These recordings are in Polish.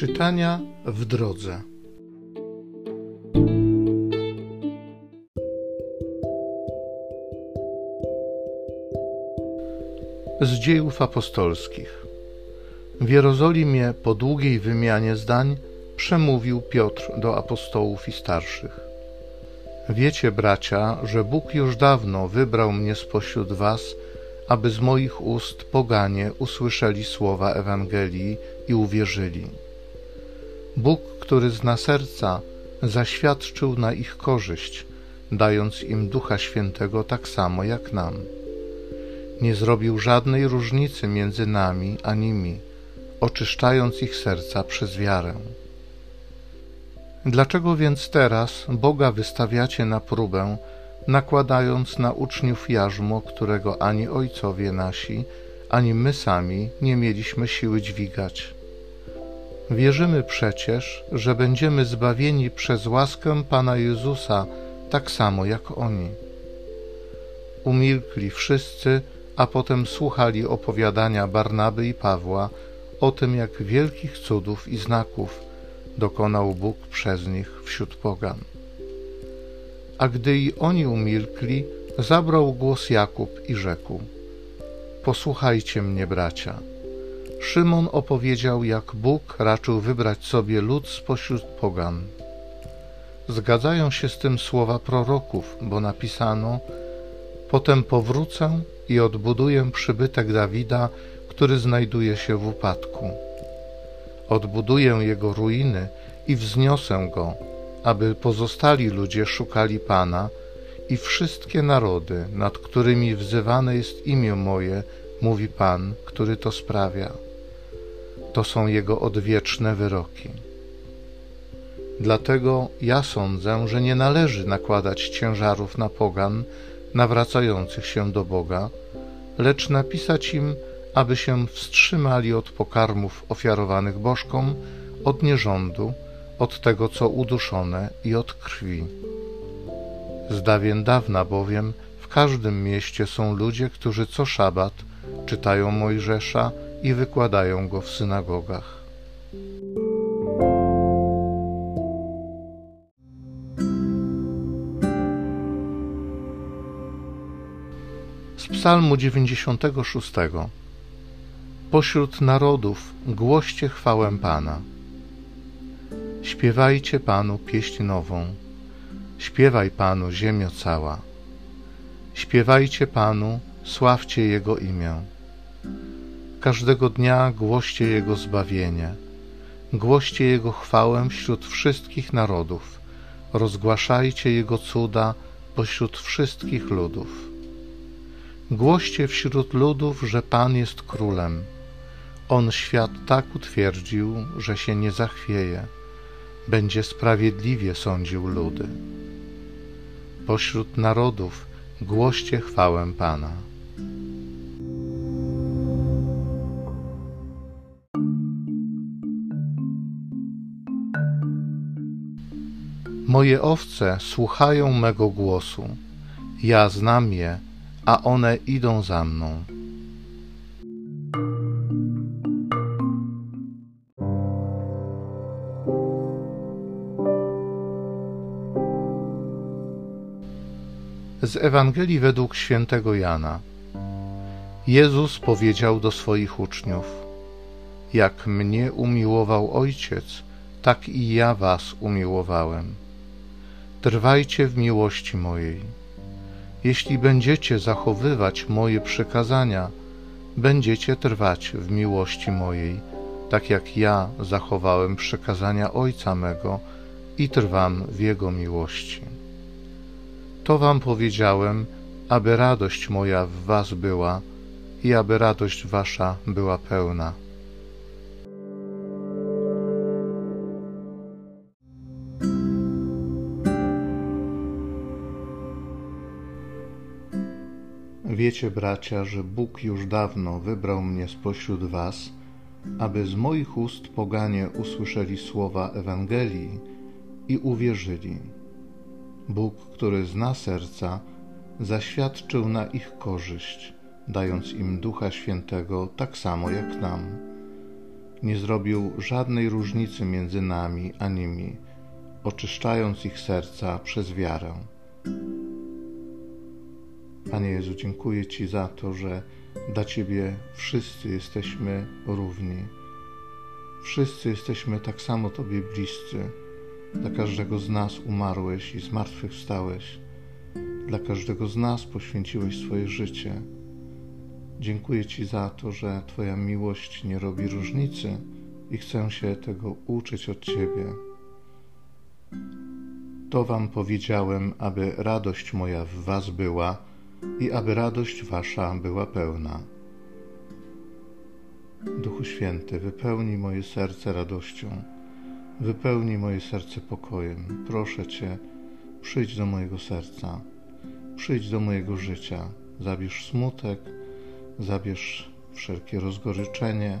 Czytania w drodze. Z dziejów apostolskich. W Jerozolimie po długiej wymianie zdań przemówił Piotr do apostołów i starszych. Wiecie, bracia, że Bóg już dawno wybrał mnie spośród was, aby z moich ust poganie usłyszeli słowa Ewangelii i uwierzyli. Bóg, który zna serca, zaświadczył na ich korzyść, dając im Ducha Świętego tak samo jak nam. Nie zrobił żadnej różnicy między nami a nimi, oczyszczając ich serca przez wiarę. Dlaczego więc teraz Boga wystawiacie na próbę, nakładając na uczniów jarzmo, którego ani ojcowie nasi, ani my sami nie mieliśmy siły dźwigać? Wierzymy przecież, że będziemy zbawieni przez łaskę Pana Jezusa, tak samo jak oni. Umilkli wszyscy, a potem słuchali opowiadania Barnaby i Pawła o tym, jak wielkich cudów i znaków dokonał Bóg przez nich wśród pogan. A gdy i oni umilkli, zabrał głos Jakub i rzekł: Posłuchajcie mnie, bracia. Szymon opowiedział, jak Bóg raczył wybrać sobie lud spośród pogan. Zgadzają się z tym słowa proroków, bo napisano: Potem powrócę i odbuduję przybytek Dawida, który znajduje się w upadku. Odbuduję jego ruiny i wzniosę go, aby pozostali ludzie szukali Pana i wszystkie narody, nad którymi wzywane jest imię moje, mówi Pan, który to sprawia. To są Jego odwieczne wyroki. Dlatego ja sądzę, że nie należy nakładać ciężarów na pogan nawracających się do Boga, lecz napisać im, aby się wstrzymali od pokarmów ofiarowanych bożkom, od nierządu, od tego, co uduszone i od krwi. Z dawien dawna bowiem w każdym mieście są ludzie, którzy co szabat czytają Mojżesza i wykładają go w synagogach. Z Psalmu 96. Pośród narodów głoście chwałę Pana. Śpiewajcie Panu pieśń nową. Śpiewaj Panu ziemio cała. Śpiewajcie Panu, sławcie Jego imię. Każdego dnia głoście Jego zbawienie. Głoście Jego chwałę wśród wszystkich narodów. Rozgłaszajcie Jego cuda pośród wszystkich ludów. Głoście wśród ludów, że Pan jest królem. On świat tak utwierdził, że się nie zachwieje. Będzie sprawiedliwie sądził ludy. Pośród narodów głoście chwałę Pana. Moje owce słuchają mego głosu. Ja znam je, a one idą za mną. Z Ewangelii według świętego Jana. Jezus powiedział do swoich uczniów: Jak mnie umiłował Ojciec, tak i ja was umiłowałem. Trwajcie w miłości mojej. Jeśli będziecie zachowywać moje przykazania, będziecie trwać w miłości mojej, tak jak ja zachowałem przykazania Ojca mego i trwam w Jego miłości. To wam powiedziałem, aby radość moja w was była i aby radość wasza była pełna. Wiecie, bracia, że Bóg już dawno wybrał mnie spośród was, aby z moich ust poganie usłyszeli słowa Ewangelii i uwierzyli. Bóg, który zna serca, zaświadczył na ich korzyść, dając im Ducha Świętego tak samo jak nam. nie zrobił żadnej różnicy między nami a nimi, oczyszczając ich serca przez wiarę. Panie Jezu, dziękuję Ci za to, że dla Ciebie wszyscy jesteśmy równi. Wszyscy jesteśmy tak samo Tobie bliscy. Dla każdego z nas umarłeś i zmartwychwstałeś. Dla każdego z nas poświęciłeś swoje życie. Dziękuję Ci za to, że Twoja miłość nie robi różnicy i chcę się tego uczyć od Ciebie. To Wam powiedziałem, aby radość moja w Was była i aby radość Wasza była pełna. Duchu Święty, wypełnij moje serce radością, wypełnij moje serce pokojem. Proszę Cię, przyjdź do mojego serca, przyjdź do mojego życia, zabierz smutek, zabierz wszelkie rozgoryczenie,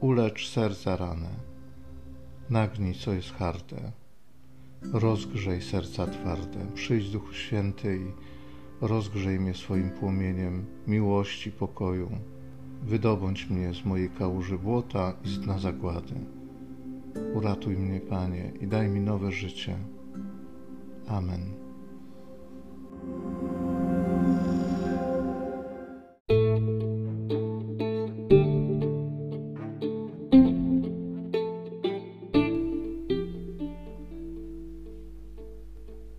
ulecz serca ranę, nagnij, co jest harde, rozgrzej serca twarde, przyjdź Duchu Święty i rozgrzej mnie swoim płomieniem miłości, pokoju, wydobądź mnie z mojej kałuży błota i z dna zagłady. Uratuj mnie, Panie, i daj mi nowe życie. Amen.